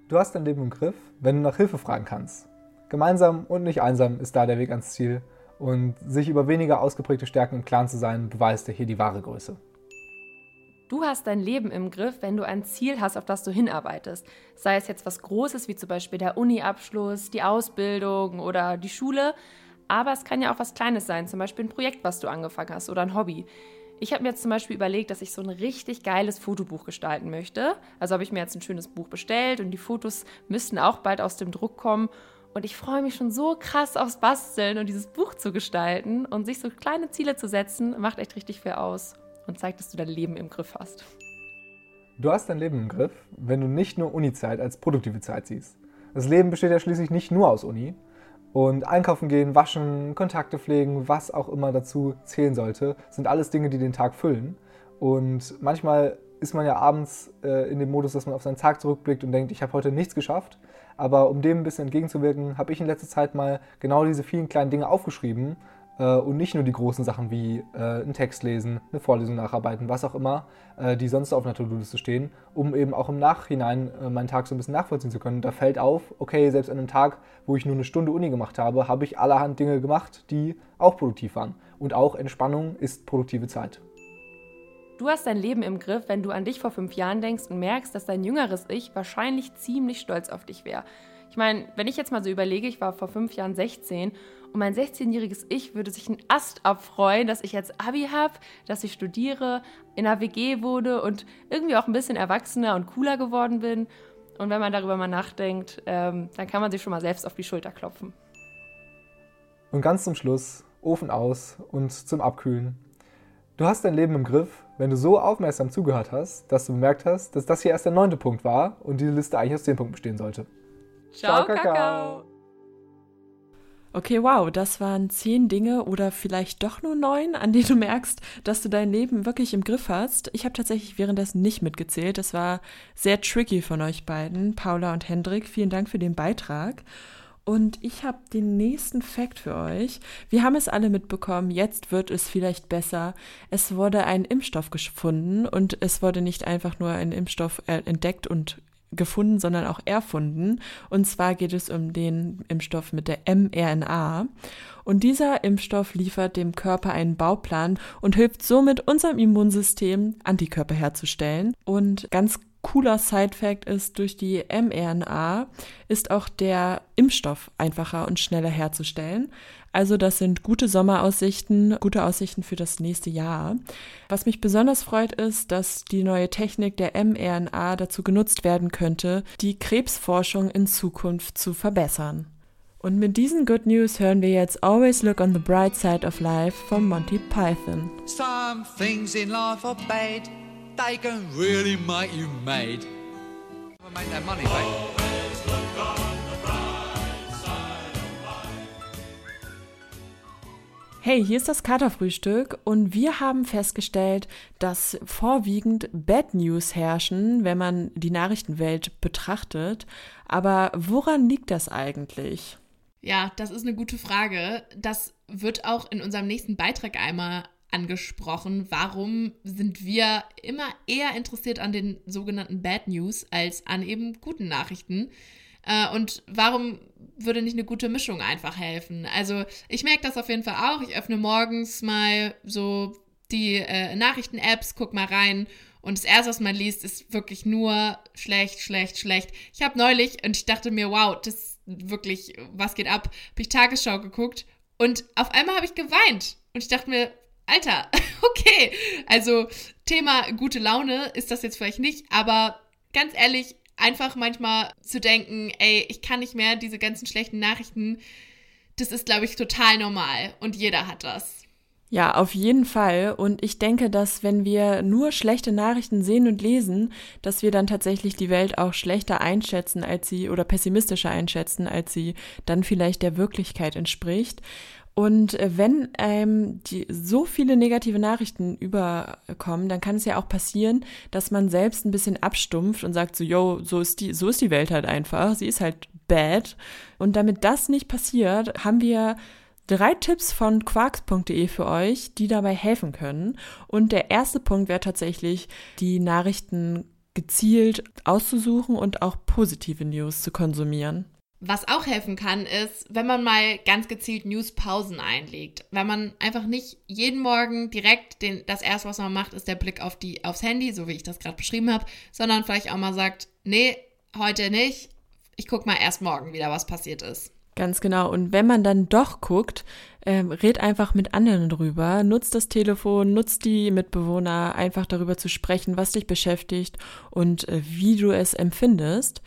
Du hast dein Leben im Griff, wenn du nach Hilfe fragen kannst. Gemeinsam und nicht einsam ist da der Weg ans Ziel. Und sich über weniger ausgeprägte Stärken im Klaren zu sein, beweist dir hier die wahre Größe. Du hast dein Leben im Griff, wenn du ein Ziel hast, auf das du hinarbeitest. Sei es jetzt was Großes wie zum Beispiel der Uni-Abschluss, die Ausbildung oder die Schule. Aber es kann ja auch was Kleines sein, zum Beispiel ein Projekt, was du angefangen hast oder ein Hobby. Ich habe mir jetzt zum Beispiel überlegt, dass ich so ein richtig geiles Fotobuch gestalten möchte. Also habe ich mir jetzt ein schönes Buch bestellt und die Fotos müssten auch bald aus dem Druck kommen. Und ich freue mich schon so krass aufs Basteln und dieses Buch zu gestalten und sich so kleine Ziele zu setzen, macht echt richtig viel aus und zeigt, dass du dein Leben im Griff hast. Du hast dein Leben im Griff, wenn du nicht nur Uni-Zeit als produktive Zeit siehst. Das Leben besteht ja schließlich nicht nur aus Uni. Und einkaufen gehen, waschen, Kontakte pflegen, was auch immer dazu zählen sollte, sind alles Dinge, die den Tag füllen. Und manchmal ist man ja abends äh, in dem Modus, dass man auf seinen Tag zurückblickt und denkt, ich habe heute nichts geschafft. Aber um dem ein bisschen entgegenzuwirken, habe ich in letzter Zeit mal genau diese vielen kleinen Dinge aufgeschrieben äh, und nicht nur die großen Sachen wie äh, einen Text lesen, eine Vorlesung nacharbeiten, was auch immer, äh, die sonst auf einer To-Do-Liste stehen, um eben auch im Nachhinein äh, meinen Tag so ein bisschen nachvollziehen zu können. Da fällt auf, okay, selbst an einem Tag, wo ich nur eine Stunde Uni gemacht habe, habe ich allerhand Dinge gemacht, die auch produktiv waren. Und auch Entspannung ist produktive Zeit. Du hast dein Leben im Griff, wenn du an dich vor fünf Jahren denkst und merkst, dass dein jüngeres Ich wahrscheinlich ziemlich stolz auf dich wäre. Ich meine, wenn ich jetzt mal so überlege, ich war vor fünf Jahren 16 und mein 16-jähriges Ich würde sich einen Ast abfreuen, dass ich jetzt Abi habe, dass ich studiere, in einer WG wurde und irgendwie auch ein bisschen erwachsener und cooler geworden bin. Und wenn man darüber mal nachdenkt, ähm, dann kann man sich schon mal selbst auf die Schulter klopfen. Und ganz zum Schluss, Ofen aus und zum Abkühlen. Du hast dein Leben im Griff, wenn du so aufmerksam zugehört hast, dass du bemerkt hast, dass das hier erst der neunte Punkt war und diese Liste eigentlich aus zehn Punkten bestehen sollte. Ciao, Ciao Kakao. Okay, wow, das waren zehn Dinge oder vielleicht doch nur neun, an denen du merkst, dass du dein Leben wirklich im Griff hast. Ich habe tatsächlich währenddessen nicht mitgezählt. Das war sehr tricky von euch beiden, Paula und Hendrik. Vielen Dank für den Beitrag. Und ich habe den nächsten Fakt für euch. Wir haben es alle mitbekommen, jetzt wird es vielleicht besser. Es wurde ein Impfstoff gefunden und es wurde nicht einfach nur ein Impfstoff äh, entdeckt und gefunden, sondern auch erfunden. Und zwar geht es um den Impfstoff mit der mRNA. Und dieser Impfstoff liefert dem Körper einen Bauplan und hilft somit unserem Immunsystem, Antikörper herzustellen. Und ganz cooler Side-Fact ist, durch die mRNA ist auch der Impfstoff einfacher und schneller herzustellen. Also das sind gute Sommeraussichten, gute Aussichten für das nächste Jahr. Was mich besonders freut, ist, dass die neue Technik der mRNA dazu genutzt werden könnte, die Krebsforschung in Zukunft zu verbessern. Und mit diesen Good News hören wir jetzt Always Look on the Bright Side of Life von Monty Python. Some things in life are bad, they can really make you mad. Make that money back. Hey, hier ist das Katerfrühstück und wir haben festgestellt, dass vorwiegend Bad News herrschen, wenn man die Nachrichtenwelt betrachtet. Aber woran liegt das eigentlich? Ja, das ist eine gute Frage. Das wird auch in unserem nächsten Beitrag einmal angesprochen. Warum sind wir immer eher interessiert an den sogenannten Bad News als an eben guten Nachrichten? Äh, und warum würde nicht eine gute Mischung einfach helfen? Also ich merke das auf jeden Fall auch. Ich öffne morgens mal so die äh, Nachrichten-Apps, guck mal rein und das erste, was man liest, ist wirklich nur schlecht, schlecht, schlecht. Ich habe neulich und ich dachte mir, wow, das ist wirklich, was geht ab? Habe ich Tagesschau geguckt und auf einmal habe ich geweint und ich dachte mir, Alter, okay, also Thema gute Laune ist das jetzt vielleicht nicht, aber ganz ehrlich, einfach manchmal zu denken, ey, ich kann nicht mehr diese ganzen schlechten Nachrichten, das ist, glaube ich, total normal und jeder hat das. Ja, auf jeden Fall. Und ich denke, dass wenn wir nur schlechte Nachrichten sehen und lesen, dass wir dann tatsächlich die Welt auch schlechter einschätzen, als sie oder pessimistischer einschätzen, als sie dann vielleicht der Wirklichkeit entspricht. Und äh, wenn ähm, die, so viele negative Nachrichten überkommen, dann kann es ja auch passieren, dass man selbst ein bisschen abstumpft und sagt so, yo, so ist die, so ist die Welt halt einfach. Sie ist halt bad. Und damit das nicht passiert, haben wir drei Tipps von quarks.de für euch, die dabei helfen können. Und der erste Punkt wäre tatsächlich, die Nachrichten gezielt auszusuchen und auch positive News zu konsumieren. Was auch helfen kann, ist, wenn man mal ganz gezielt Newspausen einlegt. Wenn man einfach nicht jeden Morgen direkt den, das erste, was man macht, ist der Blick auf die, aufs Handy, so wie ich das gerade beschrieben habe, sondern vielleicht auch mal sagt, nee, heute nicht, ich gucke mal erst morgen wieder, was passiert ist. Ganz genau. Und wenn man dann doch guckt, ähm, red einfach mit anderen drüber. Nutzt das Telefon, nutzt die Mitbewohner, einfach darüber zu sprechen, was dich beschäftigt und äh, wie du es empfindest.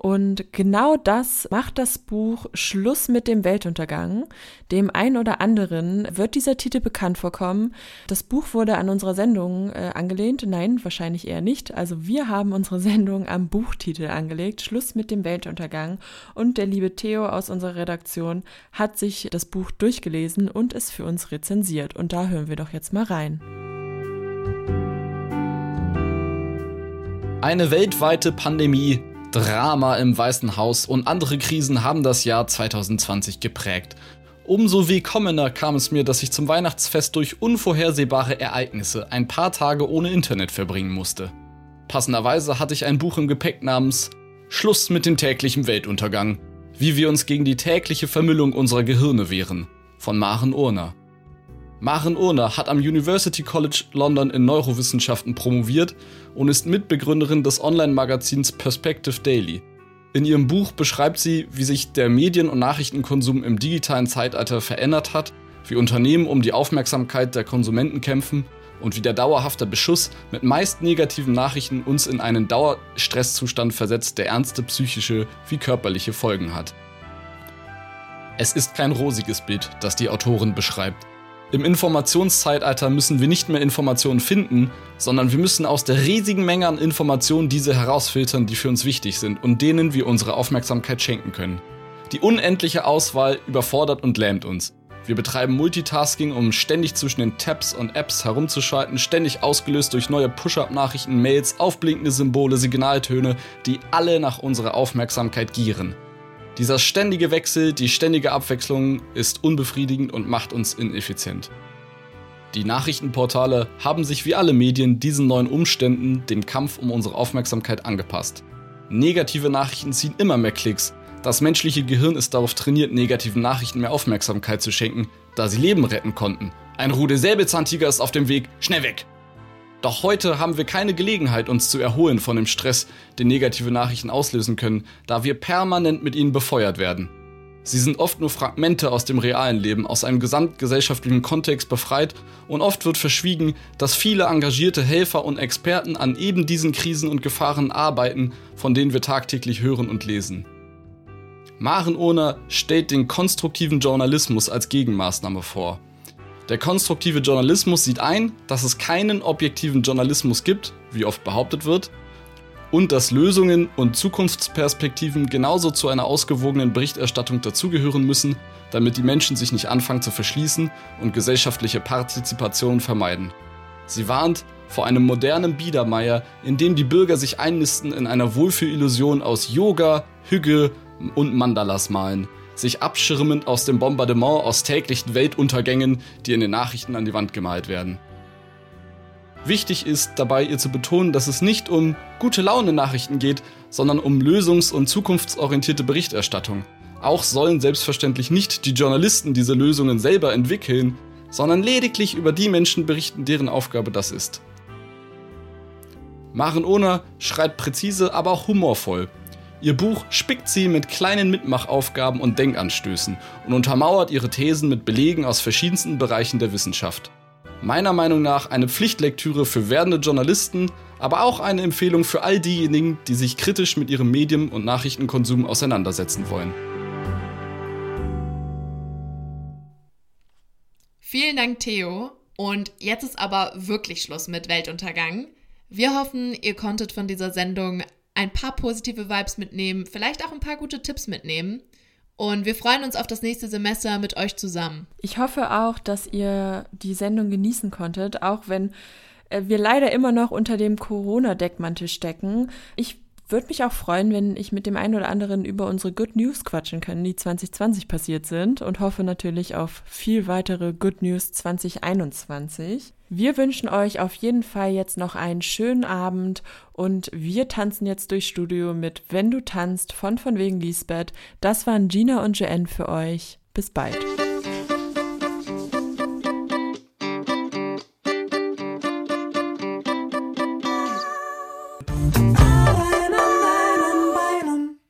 Und genau das macht das Buch Schluss mit dem Weltuntergang. Dem einen oder anderen wird dieser Titel bekannt vorkommen. Das Buch wurde an unserer Sendung äh, angelehnt. Nein, wahrscheinlich eher nicht. Also wir haben unsere Sendung am Buchtitel angelegt. Schluss mit dem Weltuntergang. Und der liebe Theo aus unserer Redaktion hat sich das Buch durchgelesen und es für uns rezensiert. Und da hören wir doch jetzt mal rein. Eine weltweite Pandemie Drama im Weißen Haus und andere Krisen haben das Jahr 2020 geprägt. Umso willkommener kam es mir, dass ich zum Weihnachtsfest durch unvorhersehbare Ereignisse ein paar Tage ohne Internet verbringen musste. Passenderweise hatte ich ein Buch im Gepäck namens Schluss mit dem täglichen Weltuntergang. Wie wir uns gegen die tägliche Vermüllung unserer Gehirne wehren. Von Maren Urner. Maren Urner hat am University College London in Neurowissenschaften promoviert und ist Mitbegründerin des Online-Magazins Perspective Daily. In ihrem Buch beschreibt sie, wie sich der Medien- und Nachrichtenkonsum im digitalen Zeitalter verändert hat, wie Unternehmen um die Aufmerksamkeit der Konsumenten kämpfen und wie der dauerhafte Beschuss mit meist negativen Nachrichten uns in einen Dauerstresszustand versetzt, der ernste psychische wie körperliche Folgen hat. Es ist kein rosiges Bild, das die Autorin beschreibt. Im Informationszeitalter müssen wir nicht mehr Informationen finden, sondern wir müssen aus der riesigen Menge an Informationen diese herausfiltern, die für uns wichtig sind und denen wir unsere Aufmerksamkeit schenken können. Die unendliche Auswahl überfordert und lähmt uns. Wir betreiben Multitasking, um ständig zwischen den Tabs und Apps herumzuschalten, ständig ausgelöst durch neue Push-up-Nachrichten, Mails, aufblinkende Symbole, Signaltöne, die alle nach unserer Aufmerksamkeit gieren. Dieser ständige Wechsel, die ständige Abwechslung ist unbefriedigend und macht uns ineffizient. Die Nachrichtenportale haben sich wie alle Medien diesen neuen Umständen, dem Kampf um unsere Aufmerksamkeit angepasst. Negative Nachrichten ziehen immer mehr Klicks. Das menschliche Gehirn ist darauf trainiert, negativen Nachrichten mehr Aufmerksamkeit zu schenken, da sie Leben retten konnten. Ein Rude Säbelzahntiger ist auf dem Weg, schnell weg! Doch heute haben wir keine Gelegenheit, uns zu erholen von dem Stress, den negative Nachrichten auslösen können, da wir permanent mit ihnen befeuert werden. Sie sind oft nur Fragmente aus dem realen Leben, aus einem gesamtgesellschaftlichen Kontext befreit und oft wird verschwiegen, dass viele engagierte Helfer und Experten an eben diesen Krisen und Gefahren arbeiten, von denen wir tagtäglich hören und lesen. Maren Ohner stellt den konstruktiven Journalismus als Gegenmaßnahme vor. Der konstruktive Journalismus sieht ein, dass es keinen objektiven Journalismus gibt, wie oft behauptet wird, und dass Lösungen und Zukunftsperspektiven genauso zu einer ausgewogenen Berichterstattung dazugehören müssen, damit die Menschen sich nicht anfangen zu verschließen und gesellschaftliche Partizipation vermeiden. Sie warnt vor einem modernen Biedermeier, in dem die Bürger sich einnisten in einer Wohlfühlillusion aus Yoga, Hügge und Mandalas malen sich abschirmend aus dem Bombardement aus täglichen Weltuntergängen, die in den Nachrichten an die Wand gemalt werden. Wichtig ist dabei ihr zu betonen, dass es nicht um gute Laune Nachrichten geht, sondern um lösungs- und zukunftsorientierte Berichterstattung. Auch sollen selbstverständlich nicht die Journalisten diese Lösungen selber entwickeln, sondern lediglich über die Menschen berichten, deren Aufgabe das ist. Maren Ohner schreibt präzise, aber auch humorvoll. Ihr Buch spickt sie mit kleinen Mitmachaufgaben und Denkanstößen und untermauert ihre Thesen mit Belegen aus verschiedensten Bereichen der Wissenschaft. Meiner Meinung nach eine Pflichtlektüre für werdende Journalisten, aber auch eine Empfehlung für all diejenigen, die sich kritisch mit ihrem Medien- und Nachrichtenkonsum auseinandersetzen wollen. Vielen Dank, Theo. Und jetzt ist aber wirklich Schluss mit Weltuntergang. Wir hoffen, ihr konntet von dieser Sendung ein paar positive Vibes mitnehmen, vielleicht auch ein paar gute Tipps mitnehmen. Und wir freuen uns auf das nächste Semester mit euch zusammen. Ich hoffe auch, dass ihr die Sendung genießen konntet, auch wenn äh, wir leider immer noch unter dem Corona-Deckmantel stecken. Ich würde mich auch freuen, wenn ich mit dem einen oder anderen über unsere Good News quatschen kann, die 2020 passiert sind und hoffe natürlich auf viel weitere Good News 2021. Wir wünschen euch auf jeden Fall jetzt noch einen schönen Abend und wir tanzen jetzt durchs Studio mit Wenn du tanzt von von wegen Lisbeth. Das waren Gina und Joanne für euch. Bis bald.